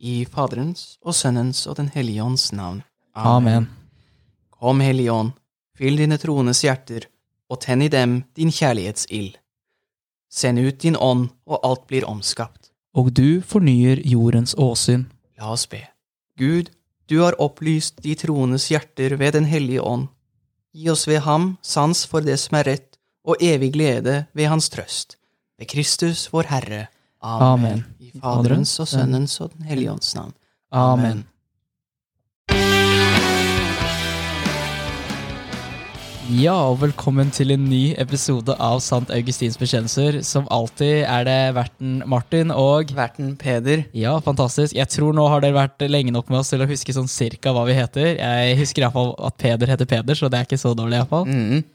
I Faderens og Sønnens og Den hellige ånds navn. Amen. Kom, Hellige Ånd, fyll dine troendes hjerter, og tenn i dem din kjærlighetsild. Send ut din ånd, og alt blir omskapt. Og du fornyer jordens åsyn. La oss be. Gud, du har opplyst de troendes hjerter ved Den hellige ånd. Gi oss ved ham sans for det som er rett, og evig glede ved hans trøst. Ved Kristus vår Herre. Amen. I Faderens og Sønnens og Den hellige ånds navn. Amen. Ja, og velkommen til en ny episode av Sant Augustins bekjennelser. Som alltid er det verten Martin og Verten Peder. Ja, fantastisk. Jeg tror nå har dere vært lenge nok med oss til å huske sånn cirka hva vi heter. Jeg husker iallfall at Peder heter Peder, så det er ikke så dårlig iallfall. Mm.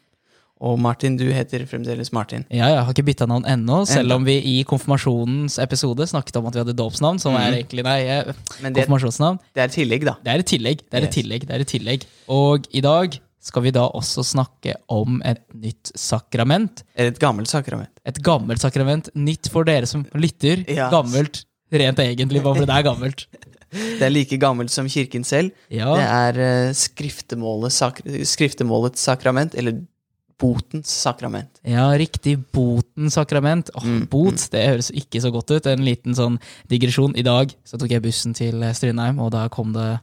Og Martin, du heter fremdeles Martin. Ja, jeg har ikke bytta navn ennå, selv om vi i konfirmasjonens episode snakket om at vi hadde dåpsnavn, som er egentlig nei, det, konfirmasjonsnavn. det er et tillegg, da. Det er et tillegg. Det er et tillegg. Det er et tillegg. Og i dag skal vi da også snakke om et nytt sakrament. Eller et gammelt sakrament. Et gammelt sakrament. Nytt for dere som lytter. Ja. Gammelt rent egentlig, bare fordi det er gammelt. Det er like gammelt som kirken selv. Ja, Det er eh, skriftemålet sakra, skriftemålets sakrament, eller botens sakrament. ja riktig. Botens sakrament. Åh, Mm, Bot, det høres ikke så godt ut. En liten sånn digresjon. I dag så tok jeg bussen til eh, Strindheim, og da kom det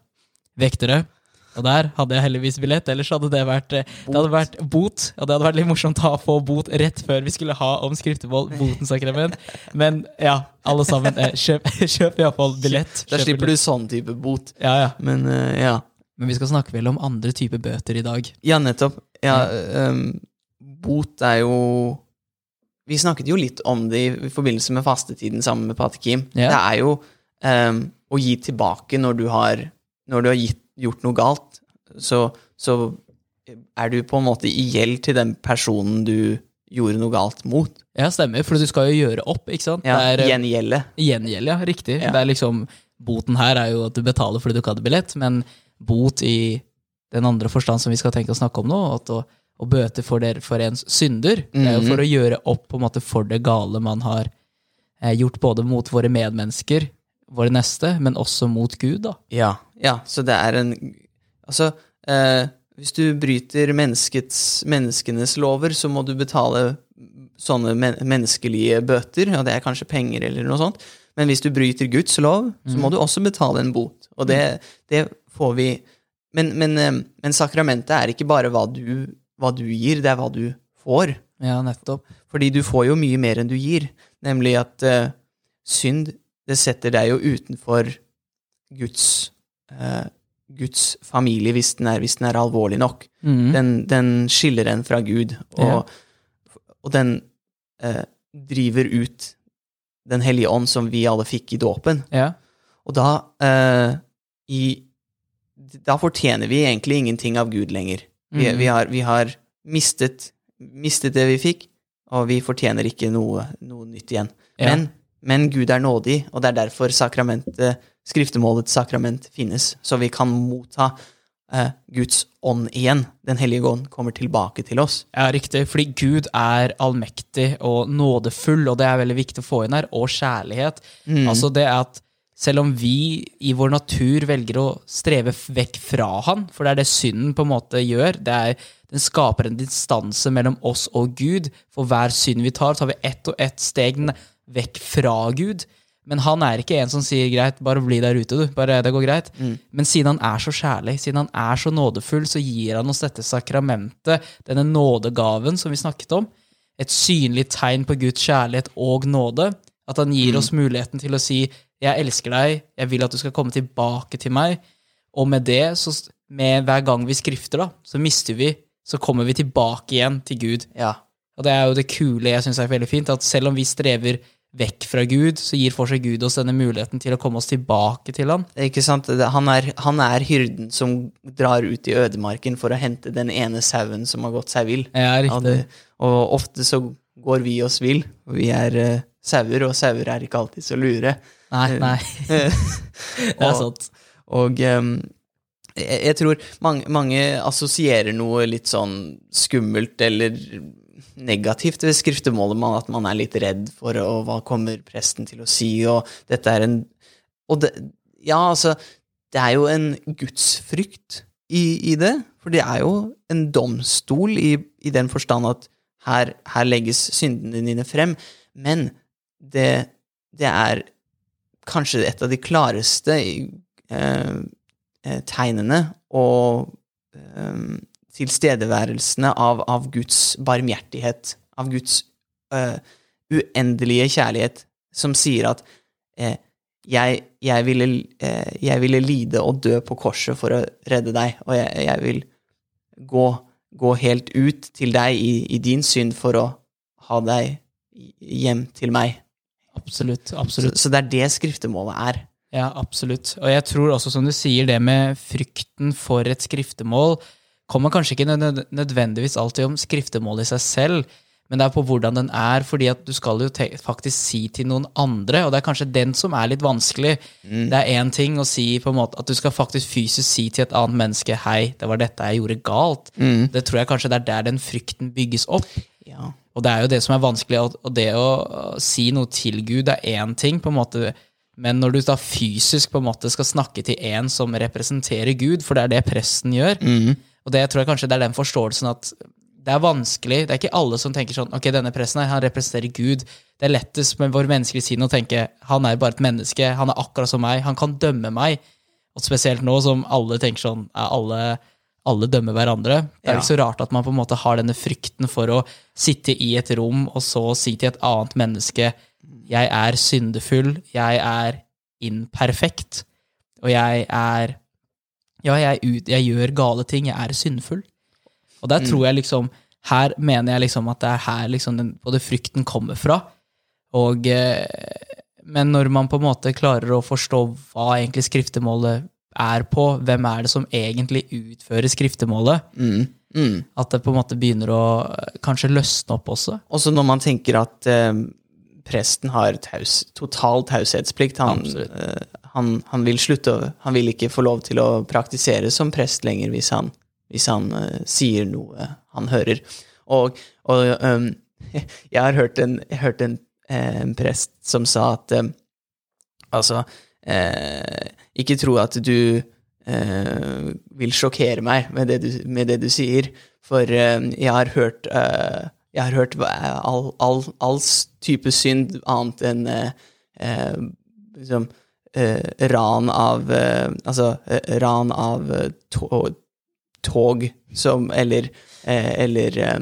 vektere. Og der hadde jeg heldigvis billett, ellers hadde det vært, bot. det hadde vært bot. Og det hadde vært litt morsomt å få bot rett før vi skulle ha om skriftevold, botens sakrament. Men ja, alle sammen, eh, kjøp, kjøp iallfall billett. Da slipper billett. du sånn type bot. Ja, ja. Men uh, ja. Men vi skal snakke vel om andre typer bøter i dag. Ja, nettopp. Ja, um, bot er jo Vi snakket jo litt om det i, forbindelse med fastetiden sammen med Pater Kim. Ja. Det er jo um, å gi tilbake når du har, når du har gitt, gjort noe galt. Så, så er du på en måte i gjeld til den personen du gjorde noe galt mot. Ja, stemmer, for du skal jo gjøre opp, ikke sant? Ja, det eh, Gjengjelde. Ja. Riktig. Ja. Det er liksom, boten her er jo at du betaler fordi du ikke hadde billett, men bot i den andre forstand som vi skal tenke å snakke om nå, at å, å bøte for, der, for ens synder, det er jo for å gjøre opp på en måte for det gale man har eh, gjort både mot våre medmennesker, våre neste, men også mot Gud, da. Ja, ja, så det er en Altså, eh, hvis du bryter menneskets, menneskenes lover, så må du betale sånne men menneskelige bøter, og det er kanskje penger eller noe sånt. Men hvis du bryter Guds lov, så må du også betale en bot. Og det, det får vi men, men, eh, men sakramentet er ikke bare hva du, hva du gir, det er hva du får. Ja, nettopp. Fordi du får jo mye mer enn du gir. Nemlig at uh, synd, det setter deg jo utenfor Guds, uh, Guds familie hvis den, er, hvis den er alvorlig nok. Mm. Den, den skiller en fra Gud, og, og den eh, driver ut Den hellige ånd som vi alle fikk i dåpen. Ja. Og da eh, i, Da fortjener vi egentlig ingenting av Gud lenger. Vi, mm. vi har, vi har mistet, mistet det vi fikk, og vi fortjener ikke noe, noe nytt igjen. Ja. Men, men Gud er nådig, og det er derfor sakramentet, skriftemålets sakrament finnes, så vi kan motta eh, Guds ånd igjen. Den hellige ånd kommer tilbake til oss. Ja, riktig. Fordi Gud er allmektig og nådefull, og det er veldig viktig å få inn her, og kjærlighet. Altså det at selv om vi i vår natur velger å streve vekk fra han, for det er det synden på en måte gjør, det er, den skaper en distanse mellom oss og Gud. For hver synd vi tar, tar vi ett og ett steg vekk fra Gud. Men han er ikke en som sier greit, bare bli der ute, du. Bare det går greit. Men siden han er så kjærlig, siden han er så nådefull, så gir han oss dette sakramentet, denne nådegaven som vi snakket om. Et synlig tegn på Guds kjærlighet og nåde. At han gir oss muligheten til å si 'jeg elsker deg, jeg vil at du skal komme tilbake til meg'. Og med det, så, med hver gang vi skrifter, da, så mister vi, så kommer vi tilbake igjen til Gud. Ja. Og det er jo det kule jeg syns er veldig fint, at selv om vi strever vekk fra Gud, så gir for seg Gud oss denne muligheten til å komme oss tilbake til han. Ikke sant? Han er, han er hyrden som drar ut i ødemarken for å hente den ene sauen som har gått seg vill. Ja, riktig. og ofte så går vi oss vill. Vi er uh, sauer, og sauer er ikke alltid så lure. Nei, nei. Det er Og- sant. Og ehm, jeg, jeg tror mange, mange assosierer noe litt sånn skummelt eller negativt ved skriftemålet, man, at man er litt redd for og hva kommer presten til å si, og dette er en Og det, Ja, altså, det er jo en gudsfrykt i, i det. For det er jo en domstol i, i den forstand at her, her, legges syndene dine frem. Men det, det, er kanskje et av de klareste eh, eh tegnene og eh, tilstedeværelsene av, av, Guds barmhjertighet, av Guds uh, uendelige kjærlighet, som sier at eh, jeg, jeg, ville, eh, jeg, ville, lide og dø på korset for å redde deg, og jeg, jeg vil gå, gå, helt ut til deg i, i, din synd for å ha deg hjem til meg. Absolutt. absolutt. Så, så det er det skriftemålet er. Ja, absolutt. Og jeg tror også, som du sier, det med frykten for et skriftemål kommer kanskje ikke nødvendigvis alltid om skriftemålet i seg selv, men det er på hvordan den er, fordi at du skal jo faktisk si til noen andre, og det er kanskje den som er litt vanskelig. Mm. Det er én ting å si på en måte at du skal faktisk fysisk si til et annet menneske 'hei, det var dette jeg gjorde galt'. Mm. Det tror jeg kanskje det er der den frykten bygges opp. Ja. Og det er jo det som er vanskelig, og det å si noe til Gud er én ting, på en måte, men når du da fysisk på en måte skal snakke til en som representerer Gud, for det er det presten gjør, mm. Og det tror jeg kanskje det er den forståelsen at det er vanskelig. Det er ikke alle som tenker sånn Ok, denne presten her, han representerer Gud. Det er lettest med vår menneskelige sinn å tenke han er bare et menneske, han er akkurat som meg, han kan dømme meg. Og spesielt nå som alle tenker sånn alle, alle dømmer hverandre. Det er ja. ikke så rart at man på en måte har denne frykten for å sitte i et rom og så si til et annet menneske jeg er syndefull, jeg er imperfekt, og jeg er Ja, jeg, ut, jeg gjør gale ting, jeg er syndfull. Og der mm. tror jeg liksom Her mener jeg liksom at det er her liksom den, både frykten kommer fra. Og, eh, men når man på en måte klarer å forstå hva egentlig skriftemålet er på, hvem er det som egentlig utfører skriftemålet, mm. Mm. at det på en måte begynner å eh, kanskje løsne opp også. Også når man tenker at eh, presten har taus, total taushetsplikt. Han, eh, han, han, vil slutte, han vil ikke få lov til å praktisere som prest lenger hvis han hvis han uh, sier noe han hører. Og, og um, jeg har hørt en, hørt en, eh, en prest som sa at um, altså eh, Ikke tro at du eh, vil sjokkere meg med det du, med det du sier, for eh, jeg har hørt jeg har hørt all, all, all, type synd annet enn liksom, ran av Altså ran av tog som Eller, eh, eller,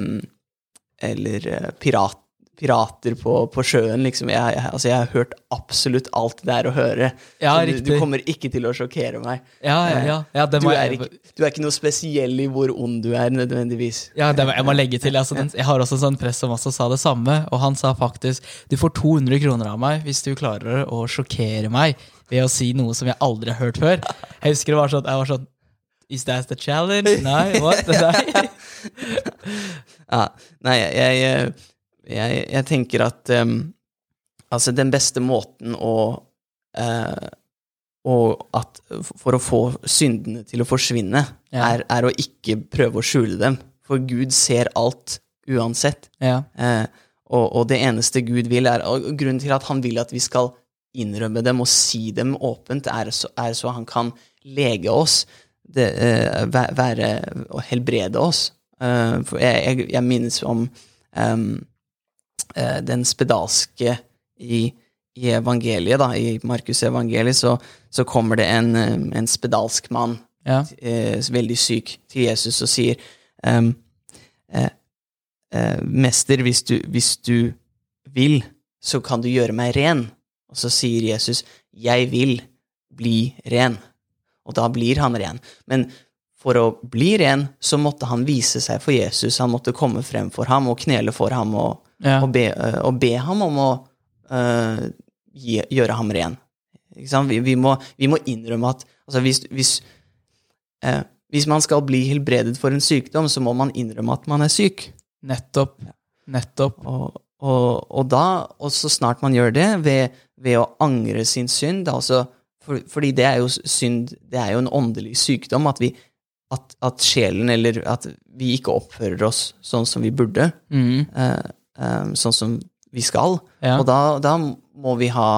eller pirat, pirater på, på, sjøen, liksom. Jeg, jeg, altså, jeg har hørt absolutt alt det er å høre. Ja, du, du, kommer ikke til å sjokkere meg. Ja, ja, ja. ja du, er ikke, du, er ikke, noe spesiell i hvor ond du er, nødvendigvis. Ja, må, jeg må legge til. Altså, den, jeg har også en sånn press som også sa det samme, og han sa faktisk du får 200 kroner av meg hvis du klarer å sjokkere meg ved å si noe som jeg aldri har hørt før. Jeg husker det var sånn, jeg var sånn Is that the challenge? Nei, what? Nei. ja, nei, jeg, jeg, jeg, tenker at um, altså den beste måten å uh, og at for å få syndene til å forsvinne, ja. er, er, å ikke prøve å skjule dem. For Gud ser alt uansett. Ja. Eh, og, og, det eneste Gud vil, er og Grunnen til at han vil at vi skal innrømme dem og si dem åpent, er så, er så han kan lege oss det, uh, være og helbrede oss. Uh, for jeg, jeg, jeg, minnes om um, uh, den spedalske i, i, evangeliet, da, i Markus' evangeliet, så, så, kommer det en, en spedalsk mann, ja. veldig syk, til Jesus og sier um, Mester, hvis du, hvis du vil, så kan du gjøre meg ren. Og så sier Jesus, jeg vil bli ren og da blir han ren. Men for å bli ren så måtte han vise seg for Jesus. Han måtte komme frem for ham og knele for ham og, ja. og, be, uh, og be, ham om å uh, gi, gjøre ham ren. Vi, vi, må, vi, må, innrømme at altså hvis, hvis, uh, hvis, man skal bli helbredet for en sykdom, så må man innrømme at man er syk. Nettopp. Nettopp. Og, og da, og så snart man gjør det, ved, ved å angre sin synd, altså for, fordi det er jo synd, det er jo en åndelig sykdom at, vi, at, at, sjelen, eller at vi ikke oppfører oss sånn som vi burde. Mm. Eh, eh, sånn som vi skal. Ja. Og da, da, må vi ha,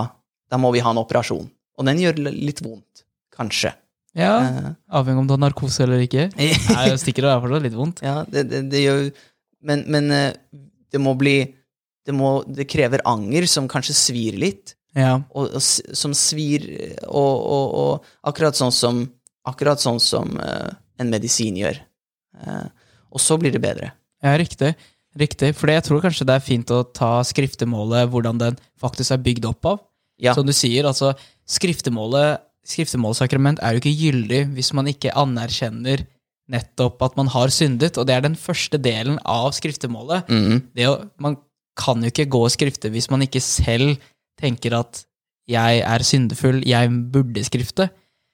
da må vi ha en operasjon. Og den gjør litt vondt, kanskje. Ja, uh, Avhengig om du har narkose eller ikke. Nei, stikker det er fortsatt litt vondt. ja, det, det, det gjør Men, men eh, det må bli det, må, det krever anger som kanskje svir litt, Ja. og, og, som svir og, og akkurat sånn som, akkurat sånn som uh, en medisin gjør. Uh, og så blir det bedre. Ja, riktig. Riktig, for jeg tror kanskje det er fint å ta skriftemålet, hvordan den faktisk er bygd opp av. Ja. Som du sier, altså skriftemålet, skriftemålsakrament er jo ikke gyldig hvis man ikke anerkjenner nettopp at man har syndet, og det er den første delen av skriftemålet. Mm. Det å, man kan jo ikke gå og skrifte hvis man ikke selv tenker at jeg er syndefull, jeg burde skrifte.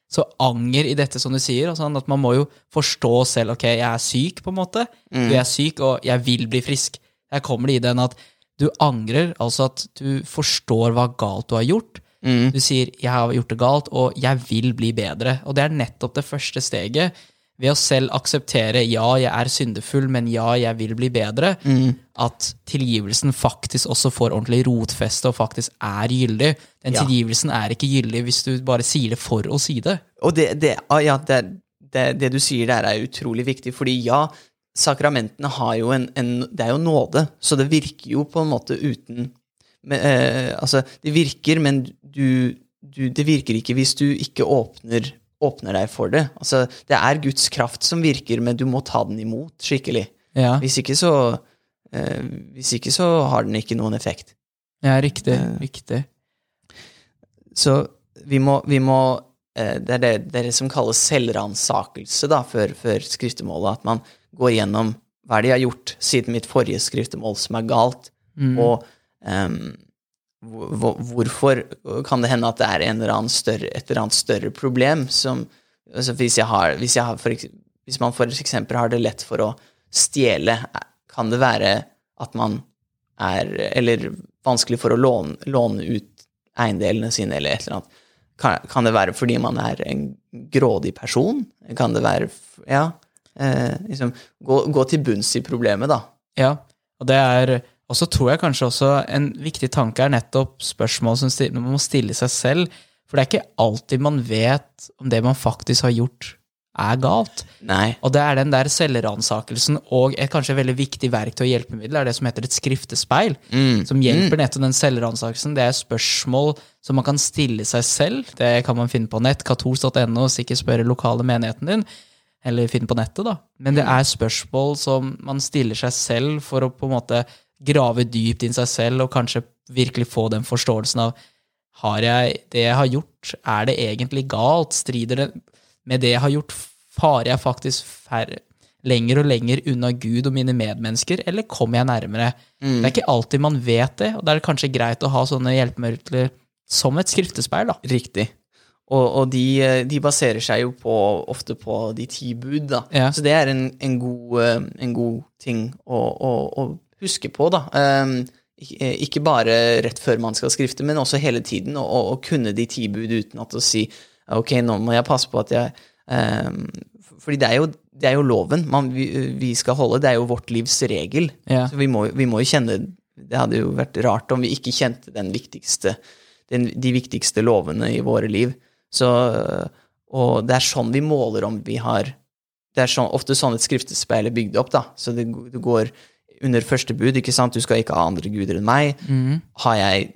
Så anger i dette, som du sier, Sånn, at man må jo forstå selv ok, jeg er syk, på en måte. Du er syk, og jeg vil bli frisk. Her kommer det i den at du angrer, altså at du forstår hva galt du har gjort. Mm. Du sier 'jeg har gjort det galt, og jeg vil bli bedre'. Og det er nettopp det første steget. Ved å selv akseptere 'ja, jeg er syndefull, men ja, jeg vil bli bedre', at tilgivelsen faktisk også får ordentlig rotfeste og faktisk er gyldig. Den Ja. tilgivelsen er ikke gyldig hvis du bare sier det for å si det. Og det, det, ah, ja, det, det, det du sier der, er utrolig viktig, fordi ja, sakramentene har jo en, en Det er jo nåde, så det virker jo på en måte uten men, eh, Altså, det virker, men du, du Det virker ikke hvis du ikke åpner, åpner deg for det. Altså, det er Guds kraft som virker, men du må ta den imot skikkelig. Ja, Hvis ikke så eh, Hvis ikke så har den ikke noen effekt. ja riktig. Eh. riktig. Så vi må, vi må eh, det, er det, det er det som kalles selvransakelse da, før, før skriftemålet. At man går gjennom hva er det jeg har gjort siden mitt forrige skriftemål som er galt, og em, hvor- hvor- hvorfor kan det hende at det er eller større, et eller annet større problem som altså hvis, har, hvis, for, hvis man eksempel har det lett for å stjele, kan det være at man er Eller vanskelig for å låne, låne ut eiendelene sine, eller et eller annet. Kan, kan det være fordi man er en grådig person? Kan det være Ja. Eh, liksom, gå, gå til bunns i problemet, da. Ja, og det er Og så tror jeg kanskje også en viktig tanke er nettopp spørsmål som man må stille seg selv. For det er ikke alltid man vet om det man faktisk har gjort, er galt. Nei. Og det er den der selvransakelsen og et kanskje veldig viktig verktøy og hjelpemiddel er det som heter et skriftespeil. Som hjelper nettopp den selvransakelsen. Det er spørsmål som man kan stille seg selv. Det kan man finne på nett, katolsk.no, sikkert spørre lokale menigheten din. Eller finne på nettet, da. Men det er spørsmål som man stiller seg selv for å på en måte grave dypt inn seg selv og kanskje virkelig få den forståelsen av har jeg det jeg har gjort, er det egentlig galt? Strider det med det jeg har gjort? Farer jeg faktisk færre, lenger og lenger unna Gud og mine medmennesker, eller kommer jeg nærmere? Det er ikke alltid man vet det, og da er det kanskje greit å ha sånne hjelpemidler som et skriftespeil. da. Riktig. Og, og de, eh, de baserer seg jo på, ofte på de ti bud, da. Ja. Så det er en, en, god, eh, en god ting å, å, å huske på, da. Ikke, eh, bare rett før man skal skrifte, men også hele tiden. Å, å kunne de ti bud uten at å si ok, nå må jeg passe på at jeg um, Fordi det er jo, det er jo loven man, vi, vi skal holde, det er jo vårt livs regel. Ja. Så vi må, vi må jo kjenne Det hadde jo vært rart om vi ikke kjente den viktigste, den, de viktigste lovene i våre liv. Så, og det er sånn vi måler om vi har Det er sånn, ofte sånn et skriftespeil er bygd opp. da, Så det, det går under første bud, ikke sant, du skal ikke ha andre guder enn meg. Har jeg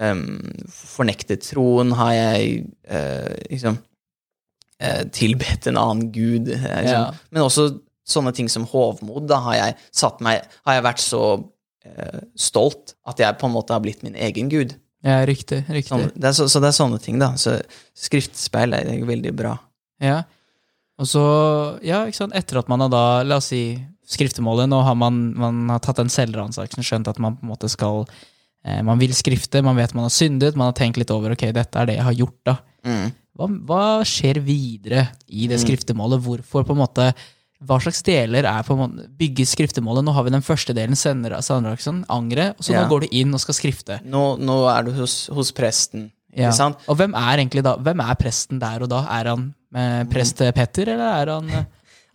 um, fornektet troen? Har jeg uh, liksom uh, tilbedt en annen gud? Eh, liksom. Ja. Men også sånne ting som hovmod. Da har jeg satt meg Har jeg vært så uh, stolt at jeg på en måte har blitt min egen gud. Ja, riktig. riktig. Sånn, det så, så det er sånne ting, da. Så skriftspeil er veldig bra. Ja. Og så, ja, ikke sant, etter at man har da, la oss si, skriftemålet, nå har man, man har tatt den selvransakelsen, skjønt at man på en måte skal, eh, man vil skrifte, man vet man har syndet, man har tenkt litt over, ok, dette er det jeg har gjort da. Mm. Hva, hva skjer videre i det skriftemålet? Hvorfor på en måte, hva slags deler er på måte, bygger skriftemålet? Nå har vi den første delen, selvransakelsen, angre, og så Ja. nå går du inn og skal skrifte. Nå, nå er du hos, hos presten, Ja. Og hvem er egentlig da, hvem er presten der og da? Er han eh, prest Petter, eller er han, eh,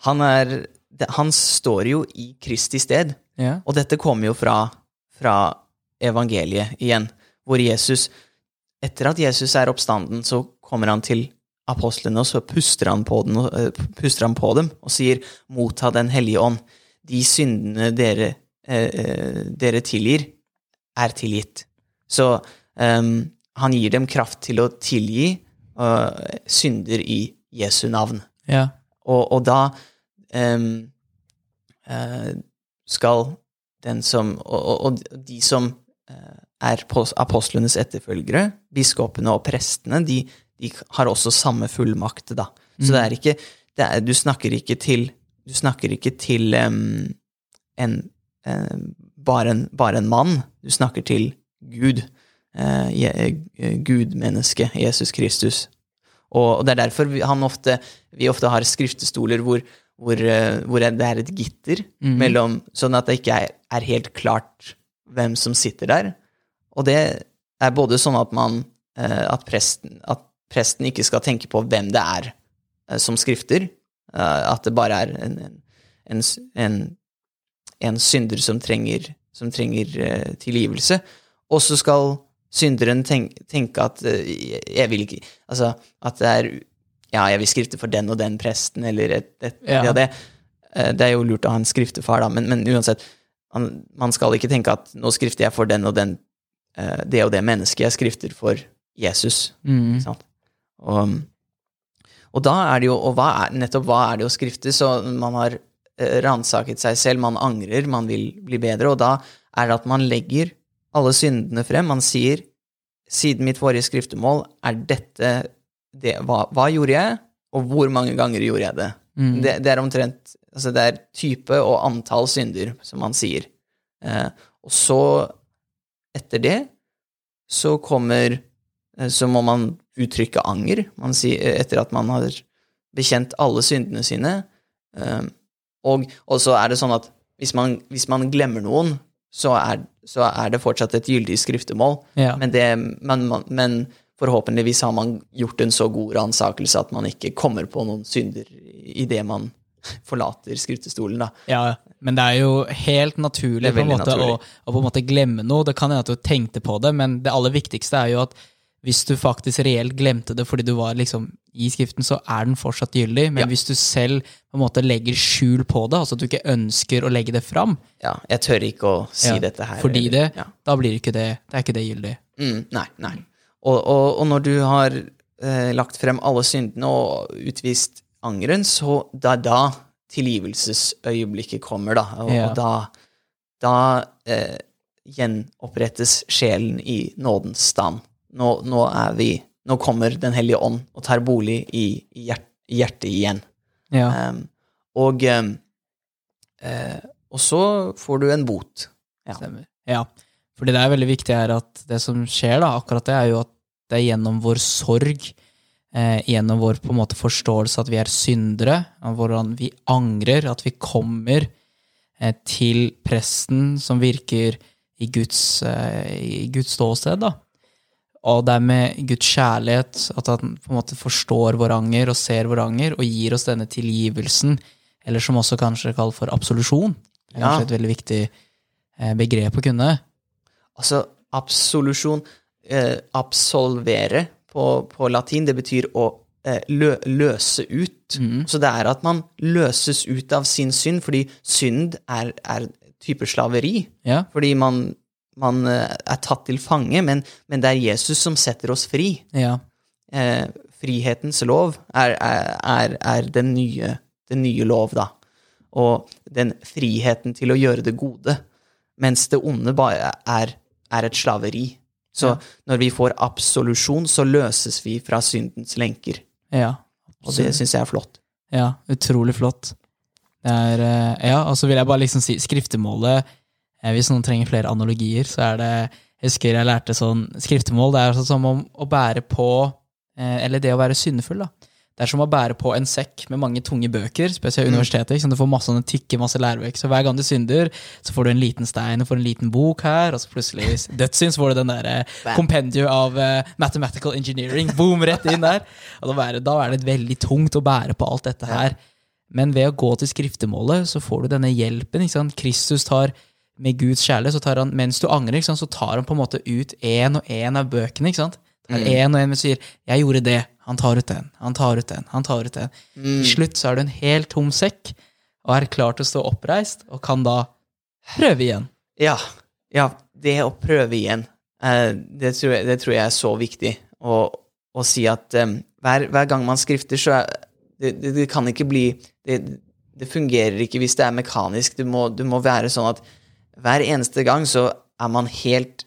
Han, er, det, han står jo i Kristi sted. ja? Og dette kommer jo fra, fra evangeliet igjen, hvor Jesus Etter at Jesus er oppstanden, så kommer han til apostlene, og så puster han på, den, eh, puster han på dem og sier, motta Den hellige ånd. De syndene dere, eh, eh, dere tilgir, er tilgitt. Så um, han gir dem kraft til å tilgi uh, synder i Jesu navn. Ja. Og, og da ehm, uh, skal den som Og, og, de som eh, er apostlenes etterfølgere, biskopene og prestene, de, de har også samme fullmakt, da. Så det er ikke det er, Du snakker ikke til Du snakker ikke til um, en em, bare, en bare en mann. Du snakker til Gud. Uh, Je- Gudmennesket, Jesus Kristus. Og, og det er derfor vi, han ofte, vi ofte har skriftestoler hvor, hvor, eh, hvor det er et gitter mellom Sånn at det ikke er, er helt klart hvem som sitter der. Og det er både sånn at man eh, at, presten, at presten ikke skal tenke på hvem det er eh, som skrifter. at det bare er en, en, en, en, synder som trenger, som trenger tilgivelse. Og så skal synderen tenke, tenke at jeg vil ikke Altså at det er Ja, jeg vil skrifte for den og den presten, eller et, et, Ja. det. Eh, Det er jo lurt å ha en skriftefar, da, men, men uansett. Man, man skal ikke tenke at nå skrifter jeg for den og den, eh, det og det mennesket. Jeg skrifter for Jesus. Mm. Og, og da er det jo Og hva er, nettopp hva er det å skrifte? Så man har eh, ransaket seg selv, man angrer, man vil bli bedre, og da er det at man legger alle syndene frem. Man sier siden mitt forrige skriftemål er dette det, hva, hva gjorde jeg, og hvor mange ganger gjorde jeg det? Det, det er omtrent altså Det er type og antall synder, som man sier. Eh, og så, etter det, så kommer eh, Så må man uttrykke anger. Man sier, eh, etter at man har bekjent alle syndene sine. Eh, og, og så er det sånn at hvis man, hvis man glemmer noen, så er, så er det fortsatt et gyldig skriftemål. Ja. Men, det, men, men forhåpentligvis har man gjort en så god ransakelse at man ikke kommer på noen synder idet man forlater skriftestolen. Da. Ja, men det er jo helt naturlig, på en måte, naturlig. Å, å på en måte glemme noe. Det kan hende at du tenkte på det, men det aller viktigste er jo at hvis du faktisk reelt glemte det fordi du var liksom i skriften, så er den fortsatt gyldig. Men Ja. hvis du selv på en måte legger skjul på det, altså at du ikke ønsker å legge det fram, Ja, jeg tør ikke å si ja, dette her. fordi det, ja. da blir ikke det, det er ikke det gyldig. Mm, nei, nei. Og, og, og når du har eh, lagt frem alle syndene og utvist angeren, så er da tilgivelsesøyeblikket kommer, da. Og, Ja. og da, da eh, gjenopprettes sjelen i nådens stand. Nå, nå er vi Nå kommer Den hellige ånd og tar bolig i, i, hjert, hjertet igjen. Ja. Um, og, um, eh, og så får du en bot. Ja. Stemmer. Ja, fordi det er veldig viktig her at det som skjer, da, akkurat det, er jo at det er gjennom vår sorg, eh, gjennom vår på en måte forståelse at vi er syndere, hvordan vi angrer, at vi kommer eh, til presten som virker i Guds, eh, i Guds ståsted, da. Og det er med Guds kjærlighet at han på en måte forstår vår anger og ser vår anger, og gir oss denne tilgivelsen, eller som også kanskje kalles for absolusjon. Det er Ja. kanskje et veldig viktig eh, begrep å kunne. Altså, absolusjon eh, Absolvere på, på latin, det betyr å eh, lø, løse ut. Så det er at man løses ut av sin synd, fordi synd er, er type slaveri. Ja, Fordi man, man eh, er tatt til fange, men, men det er Jesus som setter oss fri. ja, eh, frihetens lov er, er, er den, nye, den nye lov, da. Og den friheten til å gjøre det gode, mens det onde bare er, er et slaveri. Så når vi får absolusjon, så løses vi fra syndens lenker. ja. Og det syns jeg er flott. Ja, utrolig flott. Det er, eh, ja, og så vil jeg bare liksom si skriftemålet eh, Hvis noen trenger flere analogier, så er det Jeg husker jeg lærte sånn Skriftemål det er sånn som om å bære på eh, Eller det å være syndefull, da. Det er som å bære på en sekk med mange tunge bøker, spesielt universitetet. ikke Så Du får masse sånne tykke, masse lærebøker. Så hver gang du synder, så får du en liten stein og får en liten bok her, og så plutselig dødssynd, så får du den der kompendium compendium av uh, mathematical engineering. Boom, rett inn der. Og da er, det, da er det veldig tungt å bære på alt dette her. Men ved å gå til skriftemålet, så får du denne hjelpen. ikke sant? Kristus tar med Guds kjærlighet, så tar han, mens du angrer, ikke sant? så tar han på en måte ut én og én av bøkene. ikke sant? Det er én og én som sier 'jeg gjorde det', han tar ut den, han tar ut den, han tar ut den. Til slutt så er du en helt tom sekk og er klar til å stå oppreist, og kan da prøve igjen. Ja. ja det å prøve igjen, eh, det, tror jeg, det tror jeg er så viktig. Å, å si at um, hver, hver gang man skrifter, så er det, det, det kan ikke bli det, det fungerer ikke hvis det er mekanisk. Du må, du må være sånn at hver eneste gang så er man helt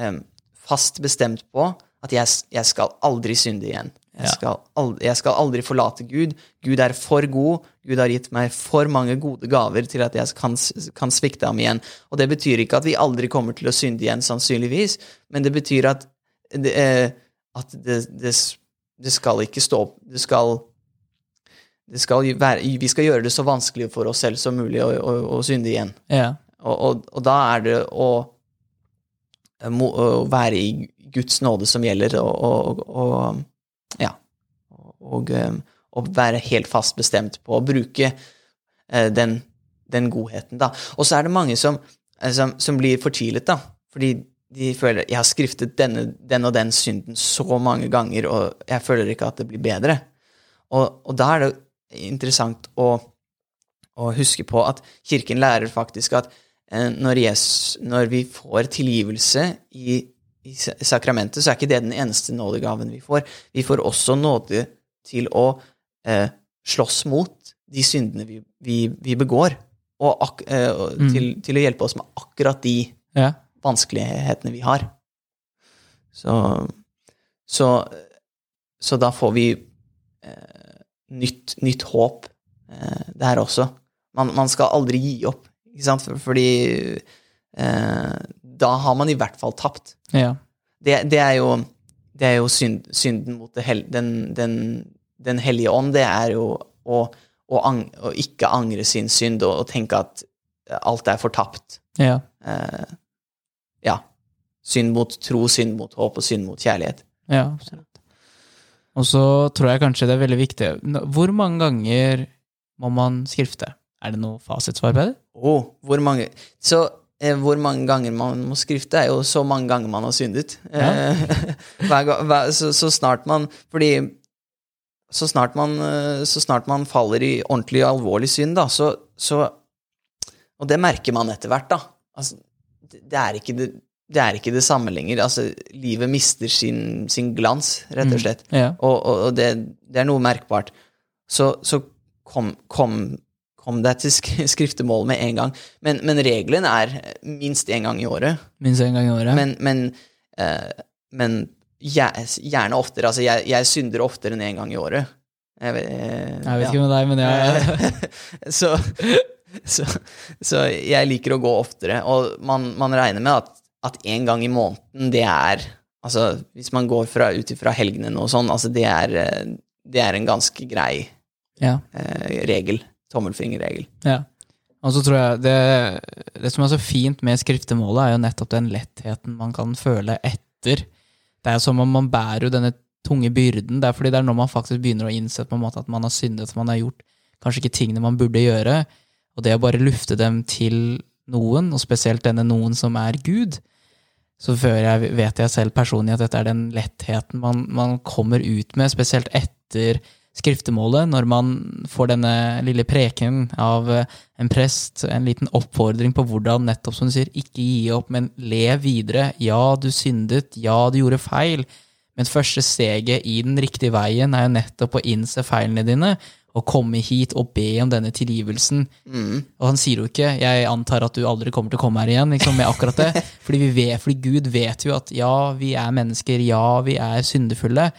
um, fast bestemt på at jeg, jeg skal aldri synde igjen. Jeg skal, aldri, jeg skal aldri forlate Gud. Gud er for god. Gud har gitt meg for mange gode gaver til at jeg kan, kan svikte ham igjen. Og det betyr ikke at vi aldri kommer til å synde igjen, sannsynligvis, men det betyr at det, eh, at det, det, det skal ikke stå Det skal det skal være, vi skal gjøre det så vanskelig for oss selv som mulig å, å, å synde igjen. Ja. Og, og, og da er det å, å være i Guds nåde som gjelder, og, og, og ja. Og, og være helt fast bestemt på å bruke eh, den, den godheten, da. Og så er det mange som, eh, som, som blir fortvilet, da. Fordi de føler jeg har skriftet denne, den og den synden så mange ganger, og jeg føler ikke at det blir bedre. Og, og da er det interessant å, å huske på at Kirken lærer faktisk at eh, når, Jesus, når vi får tilgivelse i, i sakramentet, så er ikke det den eneste nådegaven vi får. Vi får også nåde til å eh, slåss mot de syndene vi, vi, vi begår, og, ak, eh, mm. til, til å hjelpe oss med akkurat de ja. vanskelighetene vi har. Så, så, så da får vi eh, nytt, nytt håp eh, der også. Man, man skal aldri gi opp, ikke sant? Fordi eh, da har man i hvert fall tapt. ja. Det, det er jo, det er jo synd, synden mot hel, den, den, den hellige ånd. Det er jo å, å, ang, å ikke angre sin synd og, og tenke at alt er fortapt ja. eh, ja, synd mot tro, synd mot håp og synd mot kjærlighet. Ja, absolutt. Og så tror jeg kanskje det er veldig viktig Hvor mange ganger må man skrifte? Er det noe fasitsvar på det? Oh, hvor mange Så hvor mange ganger man må skrifte, er jo så mange ganger man har syndet. Ja. hver, hver, så, så snart man Fordi så snart man, eh, så snart man faller i ordentlig alvorlig synd, da, så, så Og det merker man etter hvert, da. Altså, det, er ikke det, det er ikke det samme lenger. Altså, livet mister sin, sin glans, rett og slett. Ja. Og, og, og det, det er noe merkbart. Så, så kom, kom, kom deg til skriftemål med en gang. Men, men regelen er minst én gang i året. Minst en gang i året? Men, men, eh, men gjerne oftere. Altså, jeg, jeg synder oftere enn én gang i året. Jeg, vet- eh, jeg vet ja. ikke med deg, men jeg så, så, så jeg liker å gå oftere. Og man, man regner med at, at en gang i måneden, det er Altså, hvis man går fra, ut ifra helgene og sånn, altså det er, eh, det er en ganske grei Ja. eh, regel. Tommelfingerregel. ja. Og så tror jeg det, det som er så fint med skriftemålet, er jo nettopp den lettheten man kan føle etter. Det er som om man bærer jo denne tunge byrden. Det er fordi det er når man faktisk begynner å innse på en måte at man har syndet, at man har gjort kanskje ikke tingene man burde gjøre, og det å bare lufte dem til noen, og spesielt denne noen som er Gud, så jeg vet jeg selv personlig at dette er den lettheten man, man kommer ut med, spesielt etter skriftemålet, når man får denne lille preken av eh, en prest, en liten oppfordring på hvordan nettopp som du sier, ikke gi opp, men lev videre. Ja, du syndet, ja, du gjorde feil, men første steget i den riktige veien er jo nettopp å innse feilene dine, og komme hit og be om denne tilgivelsen. Og han sier jo ikke 'jeg antar at du aldri kommer til å komme her igjen', liksom, med akkurat det. Fordi, vi vet, fordi Gud vet jo at ja, vi er mennesker, ja, vi er syndefulle,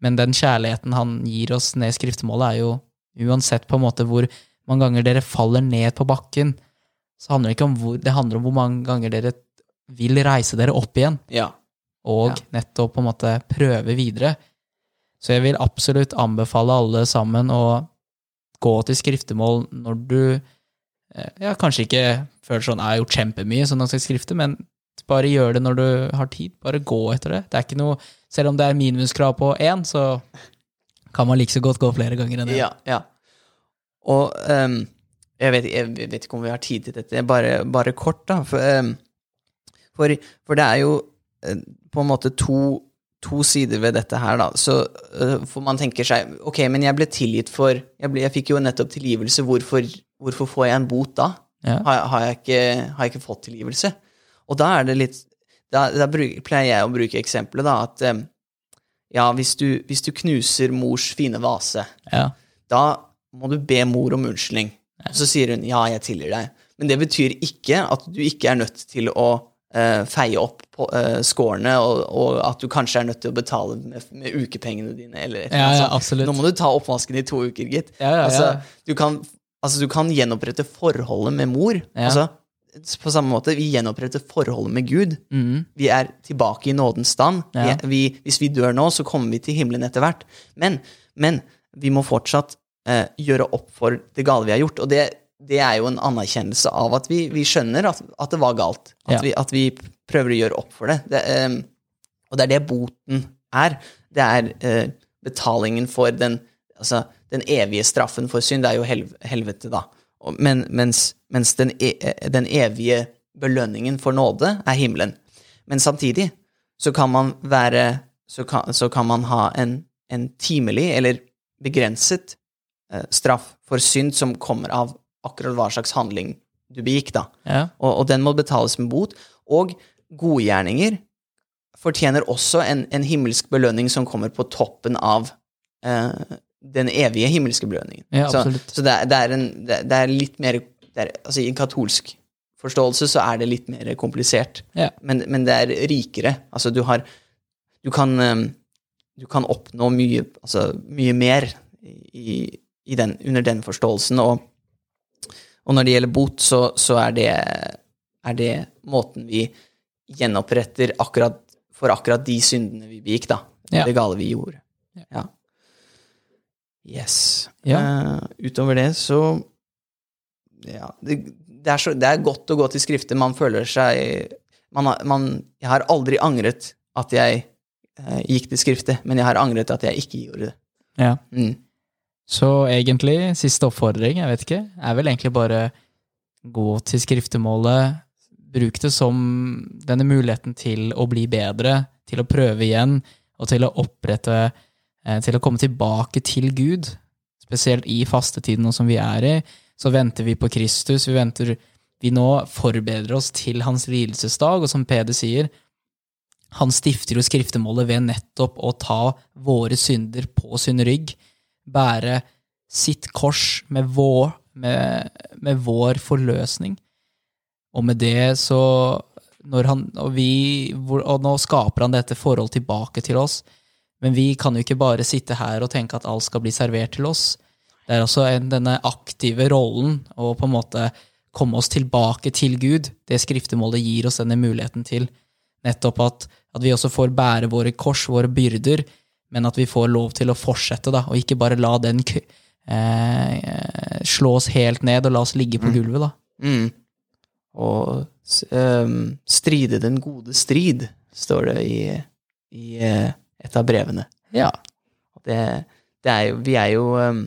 men den kjærligheten han gir oss ned i skriftemålet, er jo uansett på en måte hvor mange ganger dere faller ned på bakken, så handler det ikke om hvor, det handler om hvor mange ganger dere vil reise dere opp igjen, Ja. og Ja. nettopp på en måte prøve videre. Så jeg vil absolutt anbefale alle sammen å gå til skriftemål når du eh, ja, kanskje ikke føler sånn 'jeg har gjort kjempemye', sånn at jeg skal skrifte, men bare gjør det når du har tid. Bare gå etter det. Det er ikke noe, Selv om det er minimumskrav på én, så kan man like så godt gå flere ganger enn det. Ja, ja. Og um, jeg, vet, jeg vet ikke om vi har tid til dette, bare, bare kort, da. For, um, for, for det er jo uh, på en måte to, to sider ved dette her, da. Så uh, For man tenker seg Ok, men jeg ble tilgitt for Jeg, ble, jeg fikk jo nettopp tilgivelse. Hvorfor, hvorfor får jeg en bot da? Ja. Har, har, jeg ikke, har jeg ikke fått tilgivelse? Og da er det litt Da, da bruk, pleier jeg å bruke eksempelet, da, at øh, ja, hvis du, hvis du knuser mors fine vase, Ja. da må du be mor om unnskyldning. Så sier hun ja, jeg tilgir deg. Men det betyr ikke at du ikke er nødt til å eh, feie opp på eh, skårene, og, og at du kanskje er nødt til å betale med, med ukepengene dine. Eller eller Ja, absolutt. Nå må du ta oppvasken i to uker, gitt. Ja, ja, ja. Altså, du kan, altså, du kan gjenopprette forholdet med mor. Altså, på samme måte, vi gjenoppretter forholdet med Gud. Mm. Vi er tilbake i nådens stand. Ja. Vi, vi, hvis vi dør nå, så kommer vi til himmelen etter hvert. Men, men vi må fortsatt eh, gjøre opp for det gale vi har gjort. Og det, det er jo en anerkjennelse av at vi, vi skjønner at, at det var galt. At, Ja. vi, at vi prøver å gjøre opp for det. det eh, og det er det boten er. Det er eh, betalingen for den, altså, den evige straffen for synd. Det er jo helv helvete, da. Men, mens mens den, e den evige belønningen for nåde er himmelen. Men samtidig så kan man være Så kan, så kan man ha en, en timelig eller begrenset eh, straff for synd som kommer av akkurat hva slags handling du begikk, da. Ja. Og, og den må betales med bot. Og godgjerninger fortjener også en, en himmelsk belønning som kommer på toppen av eh, den evige himmelske belønningen. Ja, så så det, er, det, er en, det, er- litt mer det er, altså I en katolsk forståelse så er det litt mer komplisert, Ja. men, men det er rikere. Altså du har Du kan, eh, du kan oppnå mye, altså, mye mer i, i den, under den forståelsen, og og når det gjelder bot, så, så er, det, er det måten vi gjenoppretter akkurat, for akkurat de syndene vi begikk, da. Ja. Det gale vi gjorde. Ja. Yes. Ja. Uh, utover det så Ja, det, det, er så, det er godt å gå til skrifter. Man føler seg man, man, Jeg har aldri angret at jeg uh, gikk til skrifter, men jeg har angret at jeg ikke gjorde det. ja. Mm. Så egentlig, siste oppfordring, jeg vet ikke, er vel egentlig bare gå til skriftemålet, bruk det som denne muligheten til å bli bedre, til å prøve igjen, og til å opprette, til å komme tilbake til Gud. Spesielt i fastetiden nå som vi er i, så venter vi på Kristus, vi venter, vi nå forbereder oss til hans lidelsesdag, og som Peder sier, han stifter jo skriftemålet ved nettopp å ta våre synder på sin rygg, bære sitt kors med vår, med, med vår forløsning. Og med det så når han, og, vi, og nå skaper han dette forholdet tilbake til oss. Men vi kan jo ikke bare sitte her og tenke at alt skal bli servert til oss. Det er også en, denne aktive rollen å på en måte komme oss tilbake til Gud. Det skriftemålet gir oss denne muligheten til. Nettopp at, at vi også får bære våre kors, våre byrder, men at vi får lov til å fortsette, da, og ikke bare la den eh, slå oss helt ned og la oss ligge på gulvet, da. Mm. Og ehm, stride den gode strid, står det i, i eh, et av brevene. Ja. Det, det er jo, vi er jo ehm,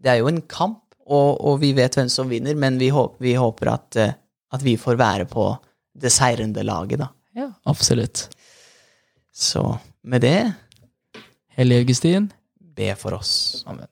Det er jo en kamp, og, og vi vet hvem som vinner, men vi håper, vi håper at, eh, at vi får være på det seirende laget, da. ja. Absolutt. Så med det, Hellige Augustin. be for oss. Amen.